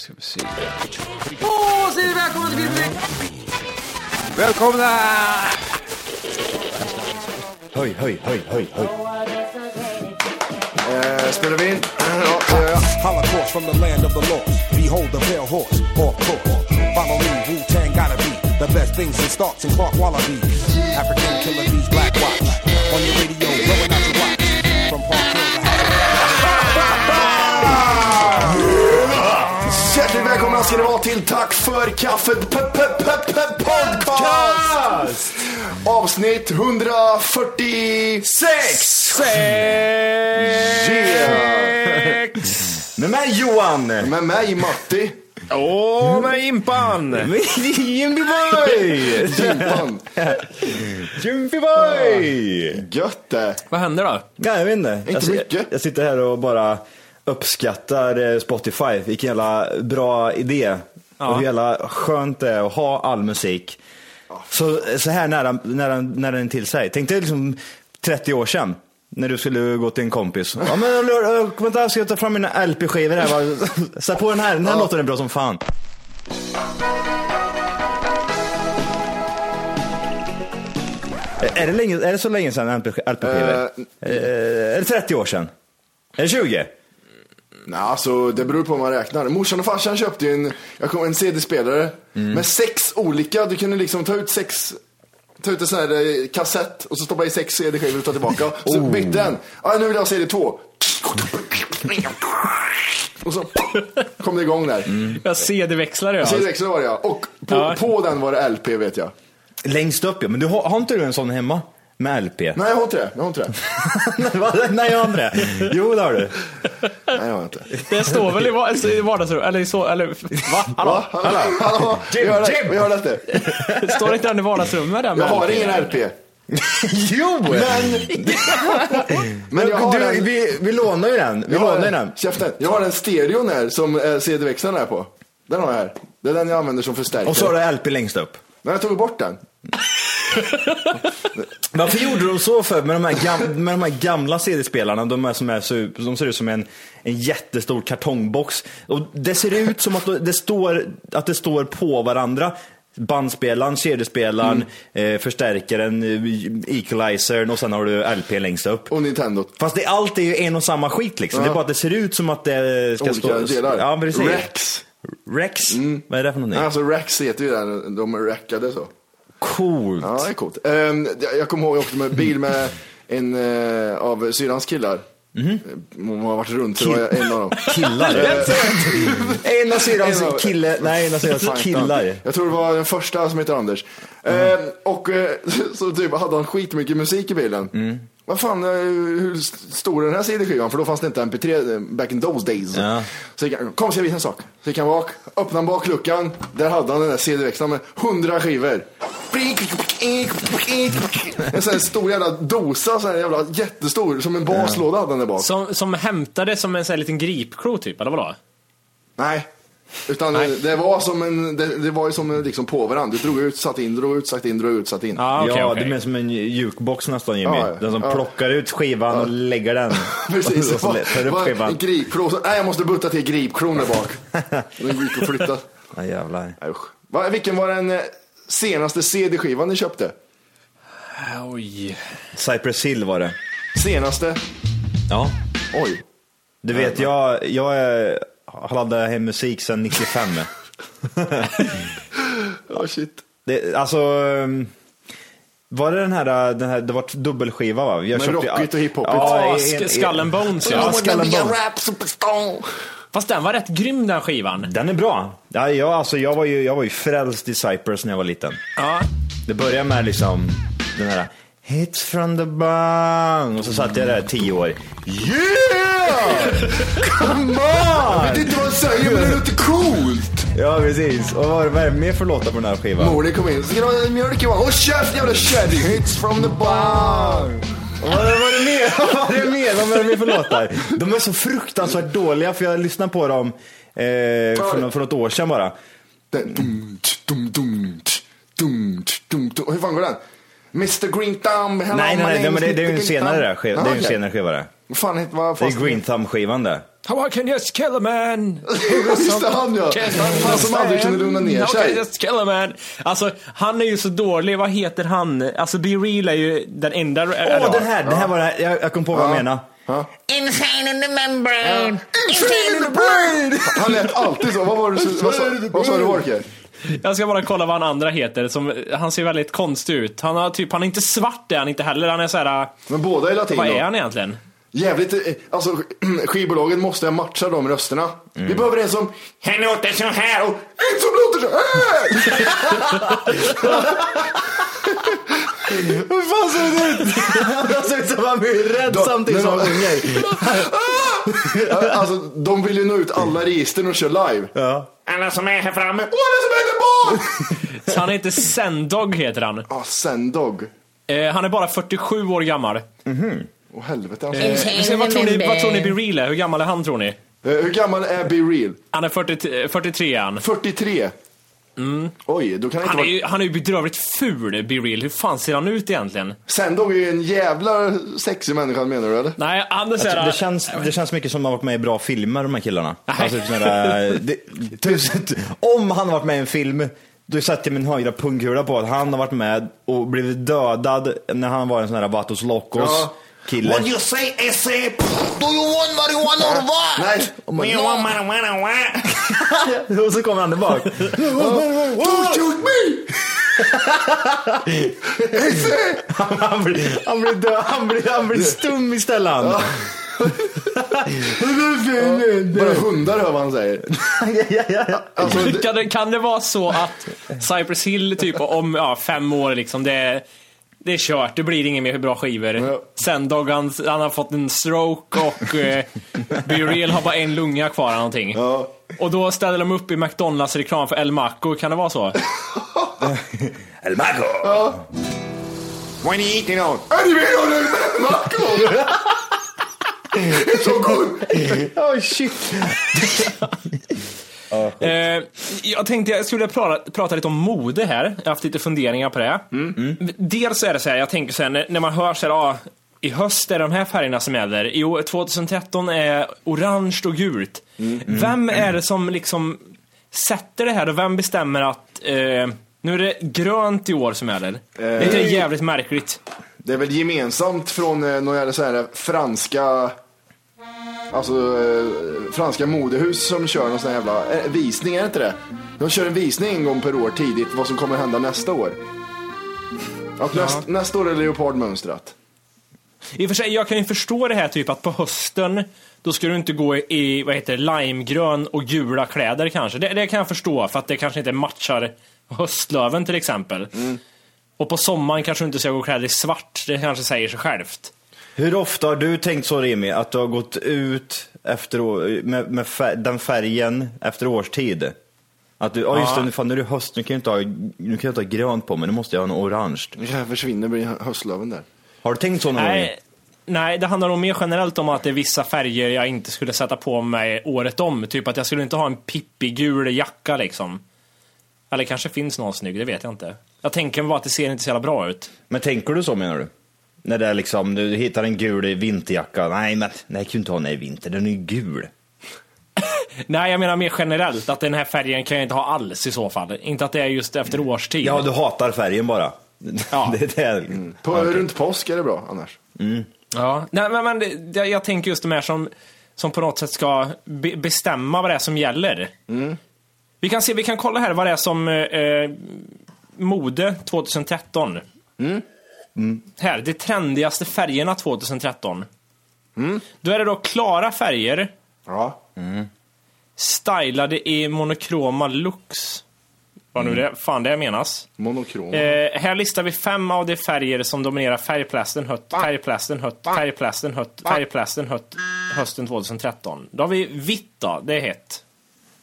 Ska vi se. Åh, säger välkomna till Filmfrick! Välkomna! Höj, höj, höj, höj, höj. Eh, spelar vi in? Ja, det gör jag. Holocaust from the land of the lost. Behold the pale horse, off course. Follow me, Wu-Tang gotta be the best things in starts and Clark Wallabies. African killer bees, black watch. On your radio, blowing out Tack för kaffet p- p- p- podcast! Avsnitt 146! Yeah. Med mig Johan! Med mig Matti. Åh, med impan! Jimmy boy! Jimpan. Jimmy boy! Gött det. Vad händer då? Ja, jag vet inte. jag, si- mycket. jag sitter här och bara uppskattar eh, Spotify. Vilken jävla bra idé. Och hur jävla skönt det är att ha all musik. Så, så här nära, nära, nära den till sig. Tänk dig liksom 30 år sedan. När du skulle gå till en kompis. Ja men vänta, jag ska ta fram mina LP-skivor här. Sätt på den här, den här låten är bra som fan. Är det, länge, är det så länge sedan LP-skivor? Eh, är det 30 år sedan? Är det 20? Nej, alltså det beror på hur man räknar. Morsan och farsan köpte ju en, jag kom, en CD-spelare med sex olika. Du kunde liksom ta ut sex Ta ut en sån här eh, kassett och så stoppa i sex CD-skivor och ta tillbaka. Och så bytte den. Ah, nu vill jag ha CD 2. Och så kom det igång där. Jag CD-växlare ja. CD-växlare var det ja. Och på, Ja. på den var det LP vet jag. Längst upp ja, men du har, har inte du en sån hemma? Med LP? Nej, jag har inte det. Jag har inte det. Nej, jag har inte det. Jo, det har du. Nej, jag har inte. Det står väl i va- i vardagsrummet, eller så, eller va? Hallå? Va? Hallå? Hallå? Vi hör det. Vi hör det. Står inte den i vardagsrummet där Jag med har LP? ingen LP. Jo! Men, men jag har du, den. vi, vi lånar ju den. Vi Jag har lånar ju en, den. käften. Jag har en stereon här som eh, CD-växlaren är på. Den har jag här. Det är den jag använder som förstärkare. Och så har du LP längst upp. Men jag tog bort den. Varför gjorde de så för med de här, gam, med de här gamla CD-spelarna? De, är som är så, de ser ut som en, en jättestor kartongbox. Och det ser ut som att det står, att det står på varandra. Bandspelaren, CD-spelaren, Mm. eh, förstärkaren, eh, equalizern och sen har du LP längst upp. Och Nintendo. Fast det, allt är ju en och samma skit liksom. Ja. Det är bara att det ser ut som att det ska Olika stå... delar. Ja, precis. Rex. Rex? Vad är det för någonting? Alltså Rex heter ju den. De är rackade så. Coolt. Ja, det är coolt. Ehm, jag- kommer ihåg jag åkte med bil med en eh, av syrrans killar. Hon har varit runt, så var jag en av dem. Killar? en av syrrans kille... Nej, en av syrrans killar. Jag tror det var den första som heter Anders. Mm. Eh, och eh, så typ hade han skitmycket musik i bilen. Mm. Vad fan, eh, hur stor är den här CD-skivan? För då fanns det inte MP3 eh, back in those days. Ja. Så gick han, kom ska jag visa en sak. Så gick han bak, öppnade bakluckan. Där hade han den där CD-växlaren med 100 skivor. En sån här stor jävla dosa, sån här jävla jättestor, som en baslåda hade han där bak. Som, som hämtade som en sån här liten gripklo typ, eller vadå? Nej. Utan Nej. Det, det var som en, det, det var ju som en, liksom på varandra. Du drog ut, satt in, drog ut, satt in, drog ut, satt in. Ja, okej, ja, okej. det är mer som en jukebox nästan Jimmy. Ja, ja. Den som Ja. plockar ut skivan och lägger den. Precis, och så tar var, upp en skivan. gripklo. Så, nej, jag måste butta till gripklon där bak. Den gick att flytta. Ja, jävlar. Va, vilken var den eh, senaste CD-skivan ni köpte? Oj. Cypress Hill var det. Senaste? Ja. Oj. Du vet, jag, jag är, har laddat hem musik sedan 95. Oh, shit. det, alltså, um, var det den här, den här det var dubbelskiva va? Jag Men rockigt och hiphopigt. Ja, Skull and Bones Ja. Skull and Bones. Fast den var rätt grym den skivan. Den är bra. Ja, jag, alltså, jag, var ju, jag var ju frälst i Cypress när jag var liten. Ja. Det börjar med liksom den här Hits from the bong och så satt jag där tio år. Yeah! Come on! Jag vet inte vad han säger men det låter coolt. Ja precis. Och vad vad är det mer för låtar på den här skivan? Morden kom in. Ska du ha mjölk Johan? Håll käften jävla kärring. Hits from the bar. Och Vad vad är det mer? Vad är det mer? Vad är det mer för låtar? De är så fruktansvärt dåliga för jag lyssnade på dem eh, för, nå- för något år sedan bara. Den, dum, tsch, dum, dum, tsch, dum, tsch, dum, dum. Hur fan går den? Mr Green Thumb, hello, Nej, nej, my nej, name men is det, det är ju Mr. en senare där, Thumb. skiva. Det är ju en okej. senare skiva det. Vad fan heter vad Det är Green Thumb-skivan det. How I can just kill a man. Just det, han ja. Han som aldrig kunde lugna ner How can sig. I just kill a man. Alltså, han är ju så dålig. Vad heter han? Alltså, Be Real är ju den enda... Åh, den här, den här var det här. Jag, jag kom på vad jag menar. Insane in the membrane. Insane in the brain! Han lät alltid så. Vad var det så- vad sa- vad sa du Wolke? Jag ska bara kolla vad han andra heter. Som, han ser väldigt konstig ut. Han har typ, han är inte svart är han inte heller. Han är så här. Men båda är latin Vad då. är han egentligen? Jävligt, eh, alltså skivbolagen måste matcha de rösterna. Vi behöver en som, Han låter så här och en som låter så här! Hur fan såg det ut? Han såg ut som han blir rädd Då- samtidigt som han sjunger. Ja, Alltså de vill ju nå ut alla registren och köra live. Ja. alla som är här framme. Och alla som är där bak! Så han heter Sendog heter han. Ah, Sendog. Eh, han är bara 47 år gammal. Åh helvete alltså. Eh, se, vad, tror ni, vad tror ni Be Real är? Hur gammal är han tror ni? Eh, Hur gammal är Be Real? Han är 40, 43 är han. 43? Oj, då kan han inte Han är, vara... ju, han är ju bedrövligt ful, Be Real. Hur fan ser han ut egentligen? Sendog är ju en jävla sexig människa menar du eller? Nej, han är såhär... Det känns, det känns mycket som att han varit med i bra filmer, de här killarna. Alltså, typ det, tusen, om han har varit med i en film, sätter jag min högra pungkula på att han har varit med och blivit dödad när han var en sån här Vatos Locos Ja. Kille. What you say is Do you want marijuana or what? Nej. Do you want marijuana what? och så kommer han tillbaka. Don't shoot me! han, blir, han, blir död, han, blir, han blir stum istället. han. Bara hundar hör vad han säger. ja, ja, ja. Alltså, det, Kan det, kan det vara så att Cypress Hill typ om ja, fem år liksom, det är, det är kört, det blir inga mer bra skivor. Ja. Sendog han, han har fått en stroke och eh, Be Real har bara en lunga kvar eller någonting. ja. Och då ställer de upp i McDonalds reklam för El Maco, kan det vara så? El Mago. What are you eating on? Är ni med om det? Marco! Det är så god! Oh shit. Eh, jag tänkte jag skulle prata, prata lite om mode här. Jag har haft lite funderingar på det. Dels är det så här, jag tänker så här, när, man hör så här, ah, i höst är det de här färgerna som gäller. I år 2013 är orange och gult. Vem är det som liksom sätter det här och vem bestämmer att eh, nu är det grönt i år som gäller? Det är inte jävligt märkligt. Det är väl gemensamt från eh, några så här franska Alltså eh, franska modehus som kör någon sån här jävla eh, visning, är det inte det? De kör en visning en gång per år tidigt vad som kommer hända nästa år. Och näst, nästa år är leopardmönstrat. I och för sig, jag kan ju förstå det här typ att på hösten då ska du inte gå i, vad heter limegrön och gula kläder kanske. Det, det kan jag förstå för att det kanske inte matchar höstlöven till exempel. Och på sommaren kanske du inte ska gå klädd i svart, det kanske säger sig självt. Hur ofta har du tänkt så Remi, att du har gått ut efter, med, med fär, den färgen efter årstid? Att du, ja just det, nu, fan, nu är det höst, nu kan jag inte ha, nu kan jag inte ha grönt på mig, nu måste jag ha en orange. Kanske försvinner, blir höstlöven där. Har du tänkt så någon gång? Nej, nej, det handlar nog mer generellt om att det är vissa färger jag inte skulle sätta på mig året om. Typ att jag skulle inte ha en pippigul jacka liksom. Eller kanske finns någon snygg, det vet jag inte. Jag tänker bara att det ser inte så jävla bra ut. Men tänker du så menar du? När det är liksom, du hittar en gul vinterjacka, nej men, nej kan ju inte ha den i vinter, den är ju gul. Nej, jag menar mer generellt, att den här färgen kan jag inte ha alls i så fall. Inte att det är just efter årstid. Ja, du hatar färgen bara. Ja. det är det. På, Runt påsk är det bra annars. Ja, nej men, men det, jag tänker just de här som, som på något sätt ska be bestämma vad det är som gäller. Vi kan se, vi kan kolla här vad det är som eh, mode 2013. Här, de trendigaste färgerna 2013. Då är det då klara färger, Ja. stylade i monokroma looks. Vad nu det fan det menas. Monokrom. Eh, här listar vi fem av de färger som dominerar färgplasten hött, färgplasten hött, färgplasten hött, färgplasten hött hösten 2013. Då har vi vitt då, det är hett.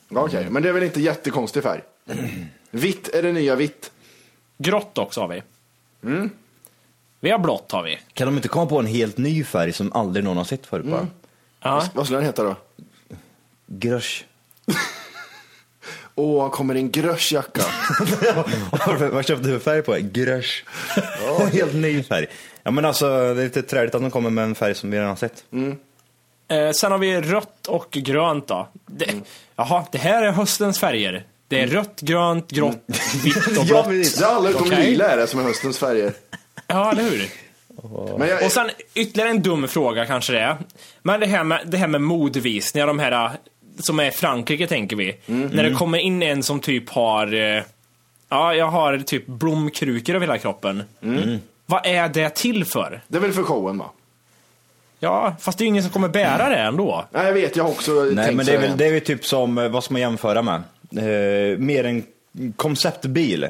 Okej, men det är väl inte jättekonstig färg? Vitt är det nya vitt. Grått också har vi. Vi har blått har vi. Kan de inte komma på en helt ny färg som aldrig någon har sett förut bara? Ja. Vad skulle den heta då? Grösch. Åh, kommer en gröschjacka. Vad köpte du för färg på? Grösch. helt ny färg. Ja men alltså, det är lite träligt att de kommer med en färg som vi redan har sett. Eh, sen har vi rött och grönt då. Det, Jaha, det här är höstens färger. Det är rött, grönt, grått, vitt och Ja, blått. Det är alla utom Okej. lila är det som är höstens färger. Ja, eller hur? Men jag, Och sen ytterligare en dum fråga kanske det är. Men det här med, det här med modevisningar, de här äh, som är i Frankrike tänker vi. När det kommer in en som typ har, eh, ja jag har typ blomkrukor över hela kroppen. Vad är det till för? det är väl för showen va? Ja, fast det är ju ingen som kommer bära det ändå. Nej, jag vet, jag har också Nej tänkt men det är, väl, det är väl typ som, eh, vad ska man jämföra med? Eh, mer en konceptbil.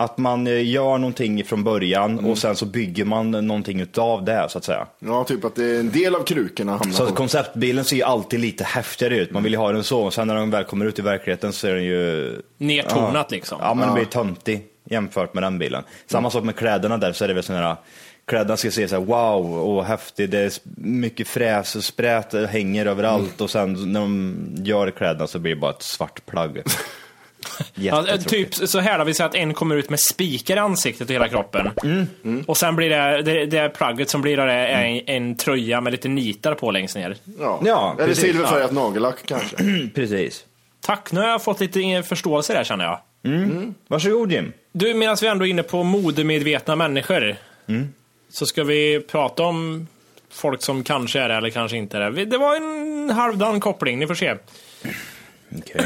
Att man eh, gör någonting från början och sen så bygger man någonting utav det så att säga. Ja, typ att det är en del av krukorna hamnar Så på. att konceptbilen ser ju alltid lite häftigare ut. Man vill ju ha den så. Och sen när den väl kommer ut i verkligheten så är den ju... Nertonat ja. liksom. Ja, men den blir töntig jämfört med den bilen. Samma sak med kläderna där så är det väl sådana här Kläderna ska se så här wow och häftigt, det är mycket fräs och sprät, hänger överallt och sen när de gör kläderna så blir det bara ett svart plagg. Ja, Jättetråkigt. typ så här då, vi säger att en kommer ut med spikar i ansiktet och hela kroppen. Och sen blir det, det, det plagget som blir då det är en, en tröja med lite nitar på längst ner. Ja, Ja, Eller precis. silverfärgat nagellack kanske. Precis. Tack, nu har jag fått lite förståelse där känner jag. Varsågod Jim. Du, medan vi ändå är inne på modemedvetna människor. Så ska vi prata om folk som kanske är det eller kanske inte är det. Det var en halvdan koppling, ni får se. Okej.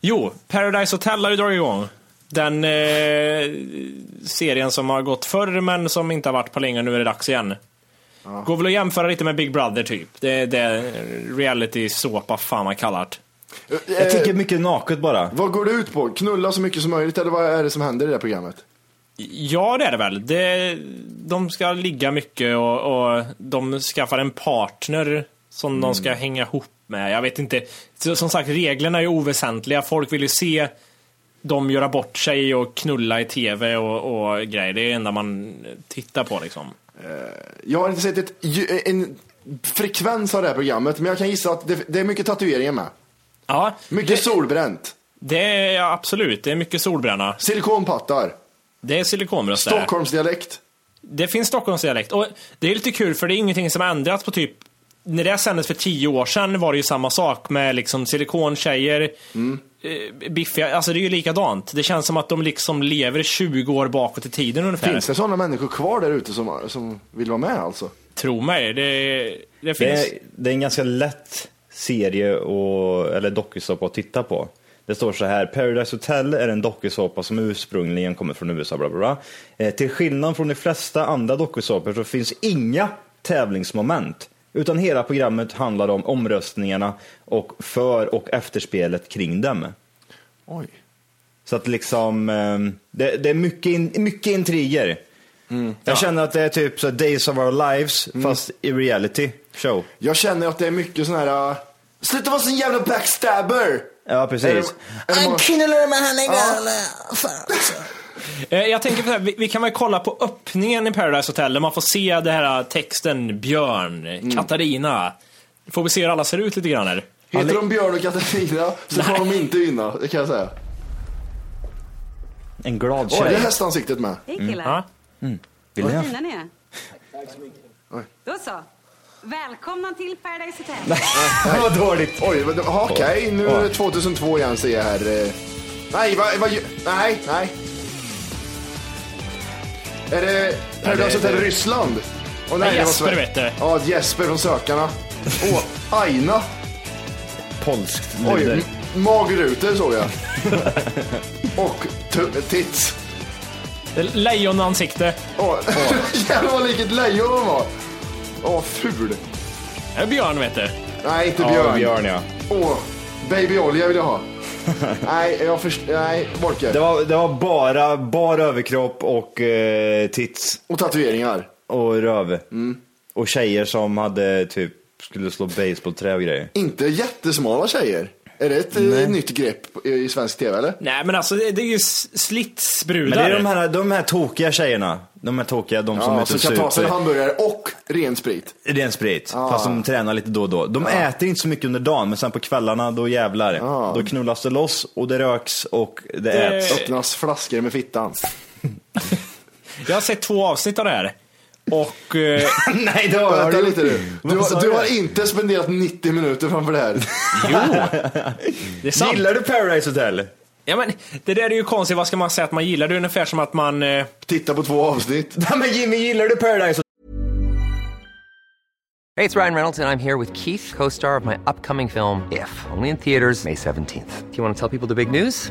Jo, Paradise Hotel har ju dragit igång. Den eh, serien som har gått förr men som inte har varit på länge, nu är det dags igen. Går väl att jämföra lite med Big Brother typ. Det, det är reality såpa, fan man kallar det. Jag tycker mycket naket bara. Vad går det ut på? Knulla så mycket som möjligt eller vad är det som händer i det här programmet? Ja, det är det väl. Det, de ska ligga mycket och, och de skaffar en partner som de ska hänga ihop med. Jag vet inte. Som sagt, reglerna är ju oväsentliga. Folk vill ju se dem göra bort sig och knulla i tv och, och grejer. Det är det enda man tittar på liksom. Jag har inte sett ett, en frekvens av det här programmet, men jag kan gissa att det, det är mycket tatueringar med. Ja, Mycket det, solbränt. det är ja, absolut. Det är mycket solbränna. Silikonpattar. Det är silikonbröst. Stockholmsdialekt. Det finns Stockholmsdialekt. Och det är lite kul för det är ingenting som har ändrats på typ när det sändes för tio år sedan var det ju samma sak med liksom silikontjejer, eh, biffiga, alltså det är ju likadant. Det känns som att de liksom lever 20 år bakåt i tiden ungefär. Finns det sådana människor kvar där ute som, som vill vara med alltså? Tro mig, det, det Det finns. är, det är en ganska lätt serie och, eller dokusåpa att titta på. Det står så här, Paradise Hotel är en dokusåpa som ursprungligen kommer från USA. Bla bla bla. Eh, till skillnad från de flesta andra dokusåpor så finns inga tävlingsmoment. Utan hela programmet handlar om omröstningarna och för och efterspelet kring dem. Oj. Så att liksom, eh, det, det är mycket, in, mycket intriger. Jag känner att det är typ så Days of Our Lives fast i reality show. Jag känner att det är mycket sån här... Uh, Sluta vara sån jävla backstabber! Ja, Är precis. det, är det många- Knullar med henne galen. Eh, Jag tänker på det här, vi, kan väl kolla på öppningen i Paradise Hotel där man får se det här texten Björn, Katarina. Får vi se hur alla ser ut lite grann här. Heter de Björn och Katarina så kommer de inte vinna, det kan jag säga. En glad Oj, det är tjej. hästansiktet med. Hej killar. Vill ni Vad fina ni är. Oj. Då så. Välkomna till Paradise Hotel. Vad dåligt. Oj, okej, nu är det 2002 igen ser jag här. eh. Nej, vad, vad, nej, nej. Är det Paradise Hotel Ryssland? Åh, Nej, det var Jesper Sverige. vet du. Ja, Jesper från Sökarna. Åh, Aina. Polskt Oj, luder. m- magrutor såg jag. Och tu- tits. Lejonansikte. Åh, jävlar vad lik ett lejon hon var. Åh, ful. Det är Björn vet du. Nej, inte Ja, björn. björn ja. Åh, babyolja vill jag ha. nej, jag först... Nej, Volker. Det var, det var bara, bara överkropp och eh, tits. Och tatueringar. Och röv. Mm. Och tjejer som hade typ, skulle slå basebollträ och grejer. Inte jättesmala tjejer. Är det ett eh, nytt grepp i svensk tv eller? Nej men alltså det, är ju slitsbrudar. Men det är de här, de här tokiga tjejerna. De här tokiga, de som Ja, inte kan ta sig en hamburgare och ren sprit. Ren sprit, Ah. fast de tränar lite då och då. De äter inte så mycket under dagen, men sen på kvällarna, då jävlar. Ah. Då knullas det loss och det röks och det, Det- äts. Öppnas flaskor med fittan. Jag har sett två avsnitt av det här. Och... Eh, Nej, det har Vänta du lite du. Du, har- du du? har inte spenderat 90 minuter framför det här. det är sant. Gillar du Paradise Hotel? Ja, men, det där är ju konstigt, vad ska man säga att man gillar? Det är ungefär som att man... Eh, Titta på två avsnitt. Ja, men Jimmy, gillar du Paradise Hey, it's Ryan Reynolds, and I'm here with Keith, co star of my upcoming film, If, only in theaters, May 17th. Do you want to tell people the big news?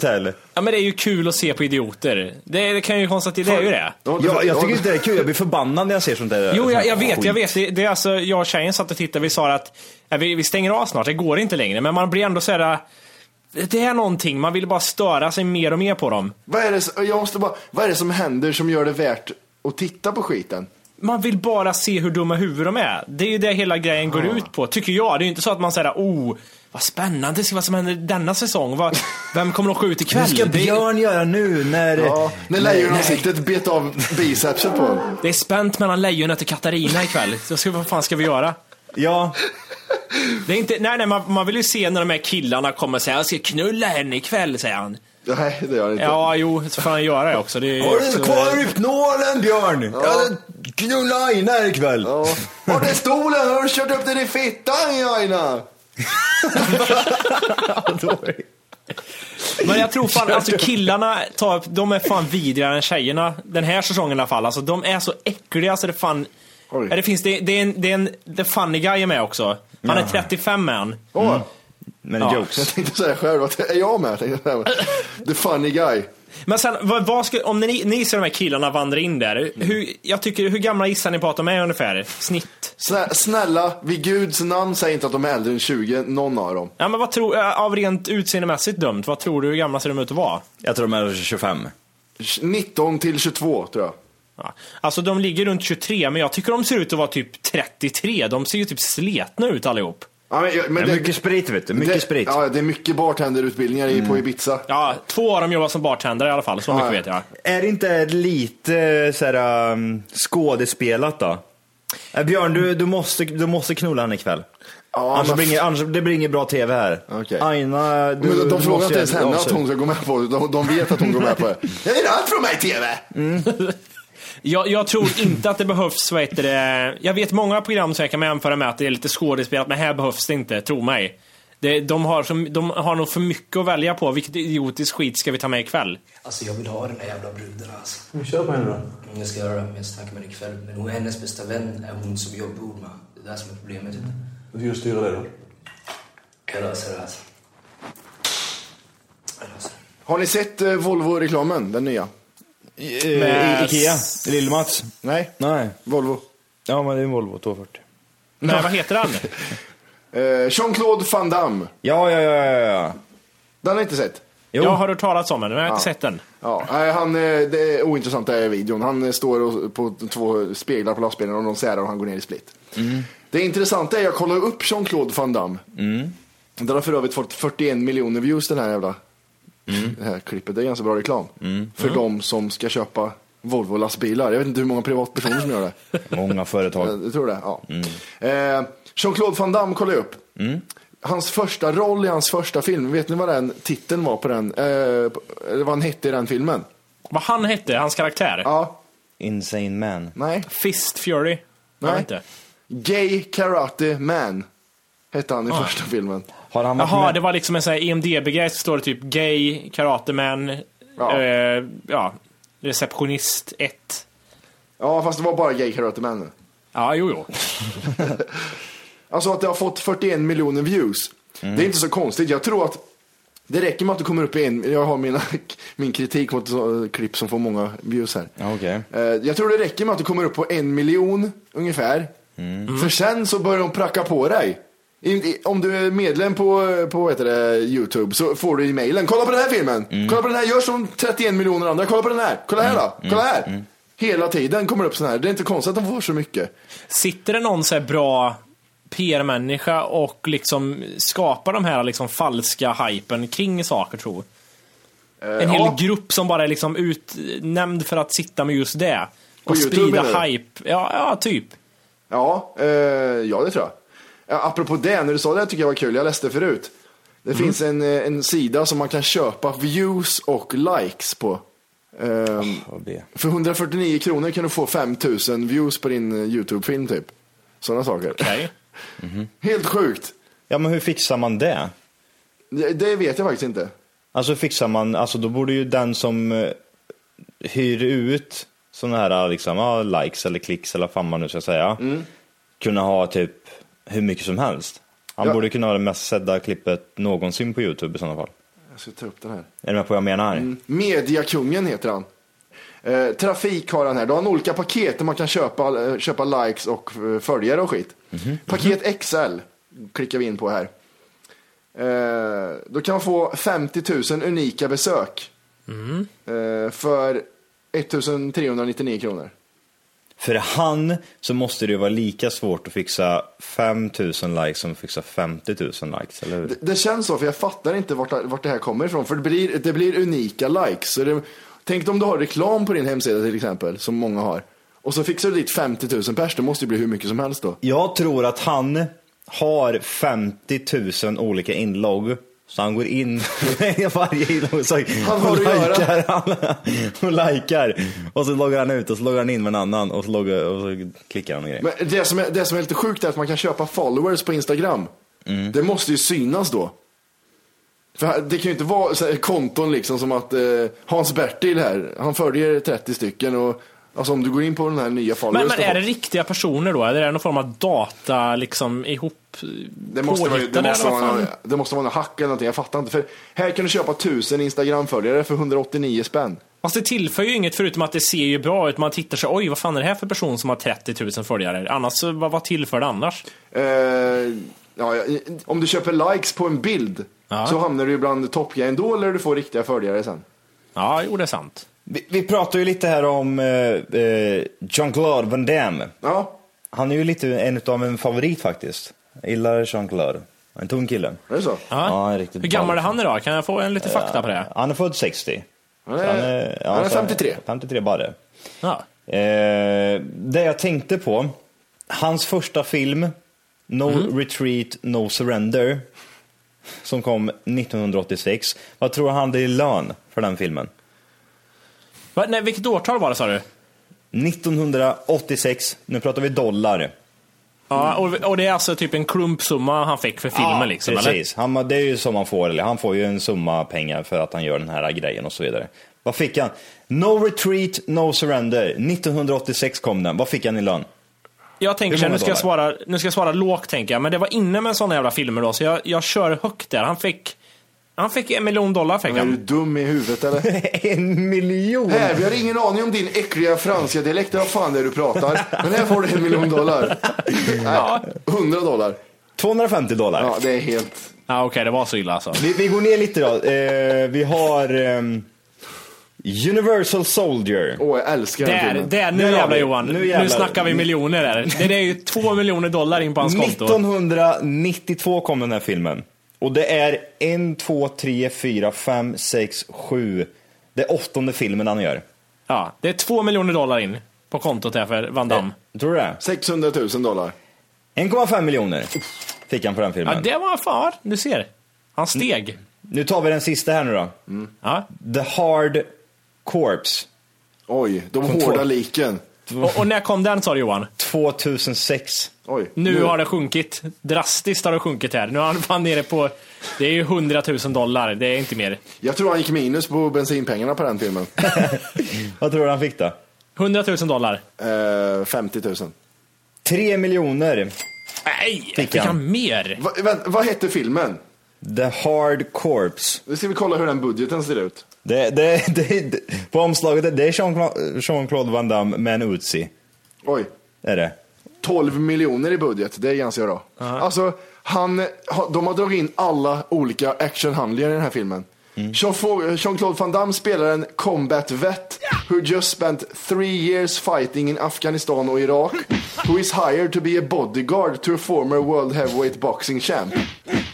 Ja, men det är ju kul att se på idioter. Det, det kan jag ju konstatera, det är ju det. Ja, jag tycker inte det är kul, jag blir förbannad när jag ser sånt där. Jo, jag, jag vet, jag vet. Det, det är alltså, jag och tjejen satt och tittade, vi sa att ja, vi, vi stänger av snart, det går inte längre. Men man blir ändå såhär, det är någonting, man vill bara störa sig mer och mer på dem. Vad är, det, jag måste bara, vad är det som händer som gör det värt att titta på skiten? Man vill bara se hur dumma huvud de är. Det är ju det hela grejen går ut på, tycker jag. Det är ju inte så att man säger oh, vad spännande, vad som händer denna säsong. Vad, vem kommer att åka ut ikväll? Hur ska Björn göra nu när... Ja, när lejonansiktet bet av bicepset på. Det är spänt mellan lejonet och Katarina ikväll. Så ska, vad fan ska vi göra? Ja, Det är inte, nej, nej, man, man vill ju se när de här killarna kommer och säger jag ska knulla henne ikväll, säger han. Nej, det gör det inte. Ja, jo, så får han göra det också. Det har du också- kvar rypnålen Björn? Ja. Jag knulla Aina ikväll. Ja. Var är stolen? Har du kört upp den i fittan, Aina? Men jag tror fan, alltså killarna, tar, de är fan vidrigare än tjejerna. Den här säsongen i alla fall. Alltså de är så äckliga så det fan... Oj. Det finns, det, det är en, det är en, The Funny Guy är med också. Han är 35 är han. Åh, Men Ja. jokes. Jag tänkte säga själv att är jag med? Tänkte jag säga. The funny guy. Men sen, vad, vad ska, om ni, ni ser de här killarna vandra in där. Hur, jag tycker, hur gamla gissar ni på att de är ungefär? Snitt? Snä, snälla, vid guds namn, säg inte att de är äldre än 20, någon av dem. Ja men vad tror, äh, av rent utseendemässigt dömt, vad tror du, hur gamla ser de ut att vara? Jag tror de är 25. 19 till 22 tror jag. Ja. Alltså de ligger runt 23, men jag tycker de ser ut att vara typ 33. De ser ju typ sletna ut allihop. Ja, men, men Det är mycket sprit vet du, mycket det, sprit. Mm. Ja, det är mycket bartenderutbildningar i på Ibiza. Ja, två av dem jobbar som bartender i alla fall, så mycket Ja. vet jag. Är det inte lite såhär um, skådespelat då? Äh, Björn, du, du, måste, du måste knulla henne ikväll. Ja, annars, men- blir inget, annars det blir inget bra tv här. Okej. Aina, du Men de, frågar inte ens henne att hon ska gå med på det. De, de vet att hon går med på det. Jag är allt från mig TV! Jag, jag tror inte att det behövs, vad heter det, jag vet många program som jag kan jämföra med att det är lite skådespelat, men här behövs det inte, tro mig. Det, de, har som, de har nog för mycket att välja på, vilket idiotisk skit ska vi ta med ikväll? Alltså jag vill ha den där jävla bruden alltså. Men kör på henne då. Om jag ska göra det, men jag snackar med henne ikväll. Men hon, hennes bästa vän är hon som jag bor med. Det är det som är problemet. Hur ska du styra det då? Jag löser det alltså. Jag löser det. Har ni sett eh, Volvo-reklamen? Den nya? Eh, Med- Ikea, Lill-Mats. Nej, Nej. Volvo. Ja men det är en Volvo 240. Nej, vad heter han? Eh, Jean-Claude Van Damme. Ja, ja, ja, ja, ja. Den har jag inte sett. Jag har hört talas om den, men jag har inte sett den. Ja, nej, han, eh, det är ointressant det här videon. Han eh, står och, på två speglar på lastbilen och de särar och han går ner i split. Det intressanta är, jag kollar upp Jean-Claude Van Damme. Den har för övrigt fått 41 miljoner views den här jävla det här klippet. Det är ganska bra reklam. För de som ska köpa Volvo lastbilar. Jag vet inte hur många privatpersoner som gör det. Många företag. Jag tror det, ja. Eh, Jean-Claude Van Damme kollar jag upp. Hans första roll i hans första film, vet ni vad den titeln var på den? Eh, eller vad han hette i den filmen? Vad han hette, hans karaktär? Ja. Insane man. Nej. Fist Fury? Jag Nej. inte. Gay Karate Man hette han i Ah. första filmen. Har han Jaha, det var liksom en sån här EMDB-grej, så står det typ gay, karateman, Ja. eh, ja, receptionist 1. Ja, fast det var bara Gay Karate Man. Ja, jo, jo. Alltså att det har fått 41 miljoner views. Det är inte så konstigt. Jag tror att det räcker med att det kommer upp i en, jag har mina, min kritik mot så- klipp som får många views här. Okej. Eh, Jag tror det räcker med att det kommer upp på en miljon ungefär. För sen så börjar de pracka på dig. Om du är medlem på, på vad heter det, YouTube så får du i mailen. Kolla på den här filmen! Kolla på den här, gör som 31 miljoner andra. Kolla på den här! Kolla här då! Kolla här! Hela tiden kommer det upp sån här. Det är inte konstigt att de får så mycket. Sitter det någon så bra PR-människa och liksom skapar de här liksom falska hypen kring saker, tror En hel ja. grupp som bara är liksom utnämnd för att sitta med just det. Och YouTube, sprida hype. Ja, ja, typ. Ja, eh, ja det tror jag. Apropå det, när du sa det tycker jag var kul. Jag läste förut. Det finns en, eh, en sida som man kan köpa views och likes på. Ehm, för 149 kronor kan du få 5000 views på din eh, YouTube-film typ. Sådana saker. Okej. Helt sjukt. Ja, men hur fixar man det? Det, det vet jag faktiskt inte. Alltså fixar man, alltså då borde ju den som eh, hyr ut sådana här liksom, likes eller klicks eller vad fan man nu ska säga, kunna ha typ hur mycket som helst. Han Ja. borde kunna ha det mest sedda klippet någonsin på YouTube i sådana fall. Jag ska ta upp den här. Är du med på vad jag menar? Mm. Mediakungen heter han. Eh, trafik har han här. Då har han olika paket där man kan köpa, eh, köpa likes och eh, följare och skit. Paket XL klickar vi in på här. Eh, då kan man få 50 000 unika besök. Eh, för 1399 kronor. För han så måste det ju vara lika svårt att fixa 5000 likes som att fixa 50 000 likes, eller hur? Det, det känns så, för jag fattar inte vart, vart det här kommer ifrån. För det blir, det blir unika likes. Så det, tänk om du har reklam på din hemsida till exempel, som många har. Och så fixar du dit 50 000 pers, det måste ju bli hur mycket som helst då. Jag tror att han har 50 000 olika inlogg. Så han går in varje inlogg så Han har och likar alla. Och likar. Och så loggar han ut och så loggar han in med en annan och så, loggar, och så klickar han och grejer. Men det som, är, det som är lite sjukt är att man kan köpa followers på Instagram. Det måste ju synas då. För det kan ju inte vara så konton liksom som att eh, Hans-Bertil här, han följer 30 stycken och alltså om du går in på den här nya followers. Men, men är det riktiga personer då? Eller är det någon form av data liksom ihop det måste, vara, det, måste vara, någon- det måste vara någon hack eller någonting, jag fattar inte. För här kan du köpa 1000 Instagram-följare för 189 spänn. Fast det tillför ju inget förutom att det ser ju bra ut. Man tittar sig, oj vad fan är det här för person som har 30 000 följare? Annars, så, vad, vad tillför det annars? Eh, ja, ja, om du köper likes på en bild Ja. så hamnar du bland toppgrejen då eller du får riktiga följare sen. Ja, jo det är sant. Vi, vi pratar ju lite här om eh, eh, Jean-Claude Van Damme. Ja. Han är ju lite en av en favorit faktiskt. Jag gillar Jean-Claude. En tung kille. Är det så? Ja, en riktigt Hur gammal är han idag? Kan jag få en lite fakta på det? Han är född 60. Han Så är, ja, han är så 53. 53 bara. Ja. Eh, det jag tänkte på, hans första film, No Mhm. Retreat, No Surrender, som kom 1986. Vad tror han hade i lön för den filmen? Va, nej, vilket årtal var det sa du? 1986, nu pratar vi dollar. Ja, och, och det är alltså typ en klumpsumma han fick för filmen ja, liksom, precis. Han, det är ju som man får, eller han får ju en summa pengar för att han gör den här grejen och så vidare. Vad fick han? No Retreat, No Surrender. 1986 kom den. Vad fick han i lön? Jag tänker så här, nu ska, jag svara, nu ska jag svara lågt tänker jag, men det var inne med sådana jävla filmer då, så jag, jag kör högt där. Han fick, han fick en miljon dollar fick Är du han. dum i huvudet eller? en miljon? Här, vi har ingen aning om din äckliga franska dialekt, vad fan det är du pratar. Men här får du en miljon dollar. Nej, 100 dollar. 250 dollar. Ja, det är helt... Ja, Okej, det var så illa alltså. Vi, vi går ner lite då. Eh, vi har ehm, Universal Soldier. Åh, jag älskar den Där, filmen. där, nu har jävlar. Johan. Nu Nu, jävlar. snackar vi miljoner där. Det, det är ju två miljoner dollar in på hans konto. 1992 kom den här filmen. Och det är en, två, tre, fyra, fem, sex, sju. Det är åttonde filmen han gör. Ja, det är två miljoner dollar in på kontot här för Van Damme. Tror du det? 600 000 dollar. 1,5 miljoner fick han på den filmen. Ja, det var fan, du ser. Han steg. Nu tar vi den sista här nu då. Ja. The Hard Corpse. Oj, de Från hårda två- liken. Och, och när kom den sa du Johan? 2006. Oj. Nu, har det sjunkit. Drastiskt har det sjunkit här. Nu är han fan nere på, det är ju 100 000 dollar, det är inte mer. Jag tror han gick minus på bensinpengarna på den filmen. Vad tror du han fick då? 100 000 dollar. Eh, 50 000. 3 miljoner. Nej, Fick han. han mer? Va, vänt, vad hette filmen? The Hard Corpse. Nu ska vi kolla hur den budgeten ser ut. Det, det, det, det, på omslaget, det är Jean-Claude Van Damme med en Uzi. Oj. Är det? 12 miljoner i budget, det är ganska bra. Alltså, han, ha- de har dragit in alla olika actionhandlingar i den här filmen. Jean- Jean-Claude Van Damme spelar en combat vet who just spent three years fighting in Afghanistan och Irak. Who is hired to be a bodyguard to a former world heavyweight boxing champ.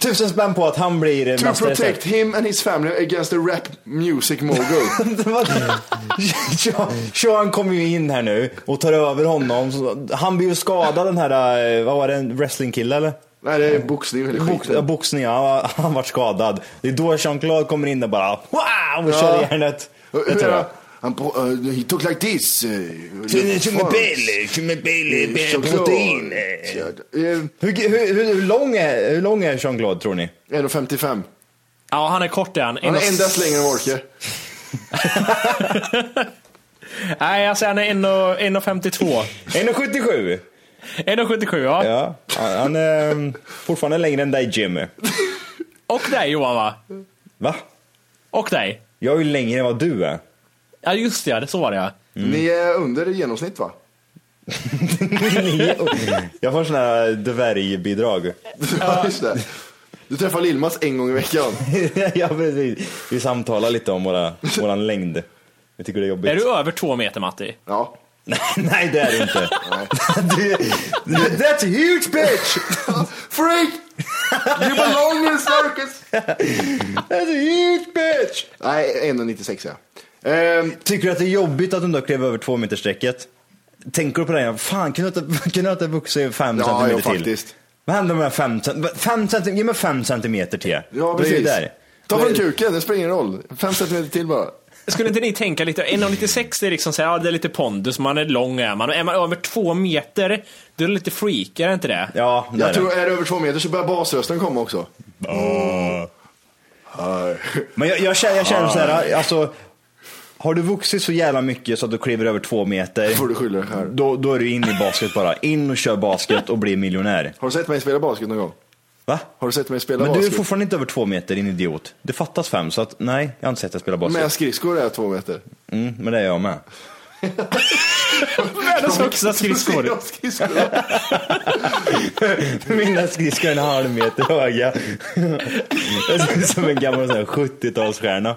Tusen spänn på att han blir To mästare. protect him and his family against a rap music mogul. Sean- Sean kommer ju in här nu och tar över honom. Så Han blir ju skadad den här, eh, vad var det, en wrestlingkille eller? Nej, det är boxning eller Box, ja, boxning, ja, han var skadad. Det är då Jean-Claude kommer in och bara wow, och kör Ja. järnet. Hur Det är tror jag. det? Han på, uh, he talk like this. Uh, Som en pille, som en med protein. Hur, hur, hur, hur, lång är, hur lång är Jean-Claude tror ni? 1,55. Ja, han är kort är han. Han är endast längre än Orke. Nej, alltså han är 1,52. 1,77. 1,77 ja. Ja, han han är mm, fortfarande längre än dig Jimmy. Och dig Johan va? Va? Och dig. Jag är ju längre än vad du är. Ja just det, så var det ja. Ni är under genomsnitt va? Jag får sådana här dvärgbidrag. Ja, just det. Du träffar Lill-Mats en gång i veckan. ja, precis. Vi samtalar lite om våra, våran längd. Jag tycker det är jobbigt. Är du över två meter Matti? Ja. Nej, det är du inte. du, du, that's a huge bitch! Freak! You belong in a circus! That's a huge bitch! Nej, 1,96 ja. Ehm, Tycker du att det är jobbigt att du då klev över två meter strecket? Tänker du på det? Fan, kunde jag inte, kunde jag inte vuxit fem Ja, centimeter ja, till? faktiskt. Vad händer med fem, fem centimeter? Ge mig fem centimeter till. ja, är precis. där. Ta från kuken, det spelar ingen roll. Fem centimeter till bara. Skulle inte ni tänka lite, 1,96 det är liksom så här, ja det är lite pondus, man är lång är man. Och är man över två meter, då är det lite freak, är det inte det? Ja, det är Jag det. tror är det över två meter så börjar basrösten komma också. Men jag, jag känner, jag känner så här, alltså. Har du vuxit så jävla mycket så att du kliver över två meter. får du skylla dig själv. Då, då är du in i basket bara. In och kör basket och bli miljonär. Har du sett mig spela basket någon gång? Va? Har du sett mig spela Men du är basket? fortfarande inte över två meter, din idiot. Det fattas fem, så att nej, jag har inte sett dig spela basket. Med skridskor är jag två meter. Mm, men det är jag med. Världens högsta skridskor. Mina skridskor är en halv meter höga. Jag ser ut som en gammal sån här 70-talsstjärna.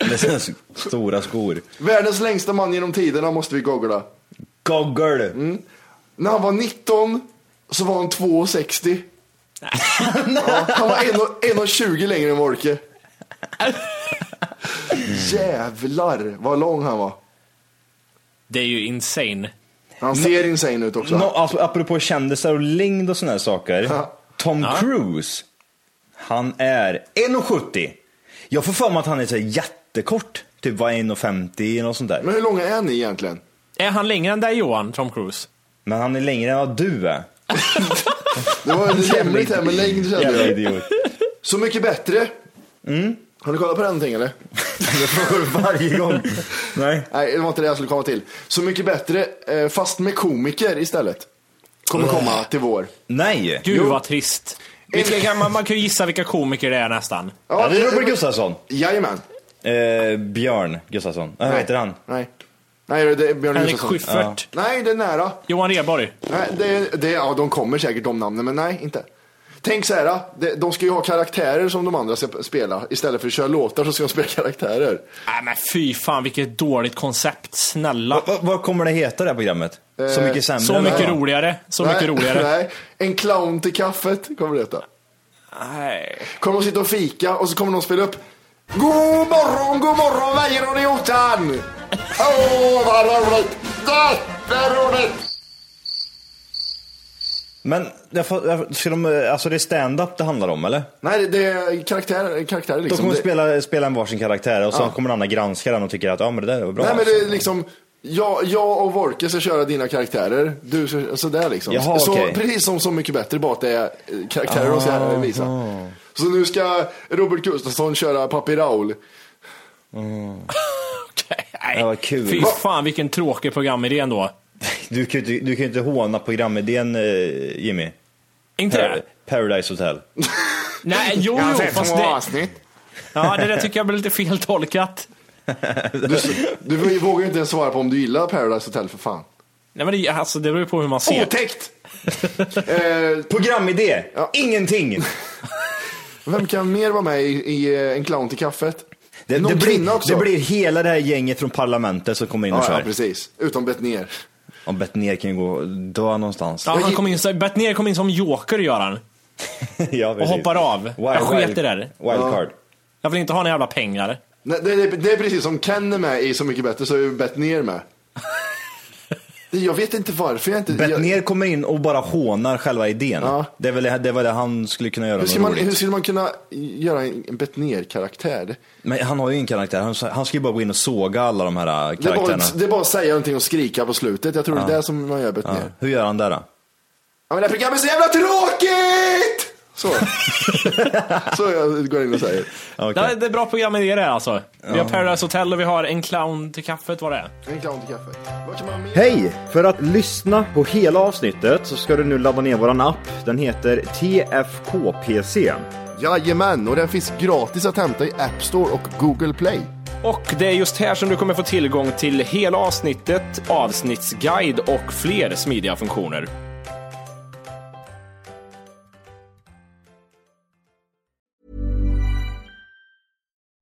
Med stora skor. Världens längsta man genom tiderna måste vi googla. Goggle. Mm. När han var 19 så var han 2,60. ja, han var 1,20 längre än Morke. Jävlar vad lång han var. Det är ju insane. Han ser insane ut också. No, alltså, apropå kändisar och längd och såna här saker. Tom Ja. Cruise. Han är 1,70. Jag får för mig att han är så här jättekort. Typ var 1,50 eller något sånt där. Men hur långa är ni egentligen? Är han längre än dig Johan, Tom Cruise? Men han är längre än vad du är. Det var lite hemligt här med längd kände jag. idiot. Så mycket bättre. Har ni kollat på den någonting eller? Jag frågar varje gång. Nej. Nej, det var inte det jag skulle komma till. Så mycket bättre, eh, fast med komiker istället. Kommer komma till vår. Nej. Gud Jo. vad trist. Vilka, kan man, man kan ju gissa vilka komiker det är nästan. Ja, det är Robert Gustafsson. Jajamän. Eh, Björn Gustafsson. Eh, vad heter han? Nej. Nej, det är Björn Henrik Gustafsson. Schyffert. Nej, det är nära. Johan Rheborg. Nej, det, det, ja, de kommer säkert de namnen, men nej, inte. Tänk så här, de- de ska ju ha karaktärer som de andra ska spela. Istället för att köra låtar så ska de spela karaktärer. Nej men fy fan vilket dåligt koncept, snälla. Vad, vad kommer det heta det här programmet? Så Eh, mycket sämre? Så mycket roligare, så nej, mycket roligare. Nej, en clown till kaffet kommer det heta. Nej. Kommer de sitta och fika och så kommer de spela upp God morgon, god morgon Väjerån-idioten! Åh, vad roligt! Jätteroligt! Men ska de, alltså det är stand-up det handlar om eller? Nej, det, är karaktärer, karaktärer De liksom. kommer Det- spela, spela en varsin karaktär och så Ja. kommer den andra granska den och tycker att ja men det där var bra. Nej, men det är liksom jag, jag och Wolke ska köra dina karaktärer. Du ska, sådär liksom. Jaha, så, okej. Precis som Så mycket bättre, bara att det är eh, karaktärer de ska visa. Så nu ska Robert Gustafsson köra Papi Raul. Ja, vad kul. Fy fan vilken tråkig programidé ändå. Du kan ju inte, du kan inte håna programidén eh, Jimmy. Inte det? Paradise Hotel. Nej, jo, Jag har jo, sett fast det... avsnitt. Ja, det där tycker jag blir lite feltolkat. Du, du vågar ju inte ens svara på om du gillar Paradise Hotel för fan. Nej men det, alltså, det beror ju på hur man ser. Otäckt! eh, Programidé! Ingenting! vem kan mer vara med i, i eh, En clown till kaffet? Det, det, blir, också. det blir hela det här gänget från parlamentet som kommer in och ja, kör. ja, precis. Utom Bettner. Om Bettner kan ju gå och dö någonstans. Ja, han kom in, Bettner kom in som joker gör han. ja, Och hoppar av. Wild- jag sket i det där. Wildcard. Jag vill inte ha några jävla pengar. Nej, det, det, det är precis som Ken är med i Så mycket bättre så är ju Bettner med. Det- Jag vet inte varför jag inte... jag, Bettner kommer in och bara hånar själva idén. Ja. Det, är väl, det är väl det han skulle kunna göra hur, skulle man, hur skulle man kunna göra en Bettner-karaktär? Men han har ju ingen karaktär. Han, han ska ju bara gå in och såga alla de här äh, Det är, bara, karaktärerna. det är bara att säga någonting och skrika på slutet. Jag tror det är det som man gör Bettner. Ja. Ja. Hur gör han det då? men det här programmet är så jävla tråkigt! Så. så jag går in och säger. Okej. Nej, det är bra programidé det alltså. Vi har Paradise Hotel och vi har En clown till kaffet, vad det är. En clown till kaffet. Man? Hej! För att lyssna på hela avsnittet så ska du nu ladda ner våran app. Den heter TFKPC. Jajamän, och den finns gratis att hämta i App Store och Google Play. Och det är just här som du kommer få tillgång till hela avsnittet, avsnittsguide och fler smidiga funktioner.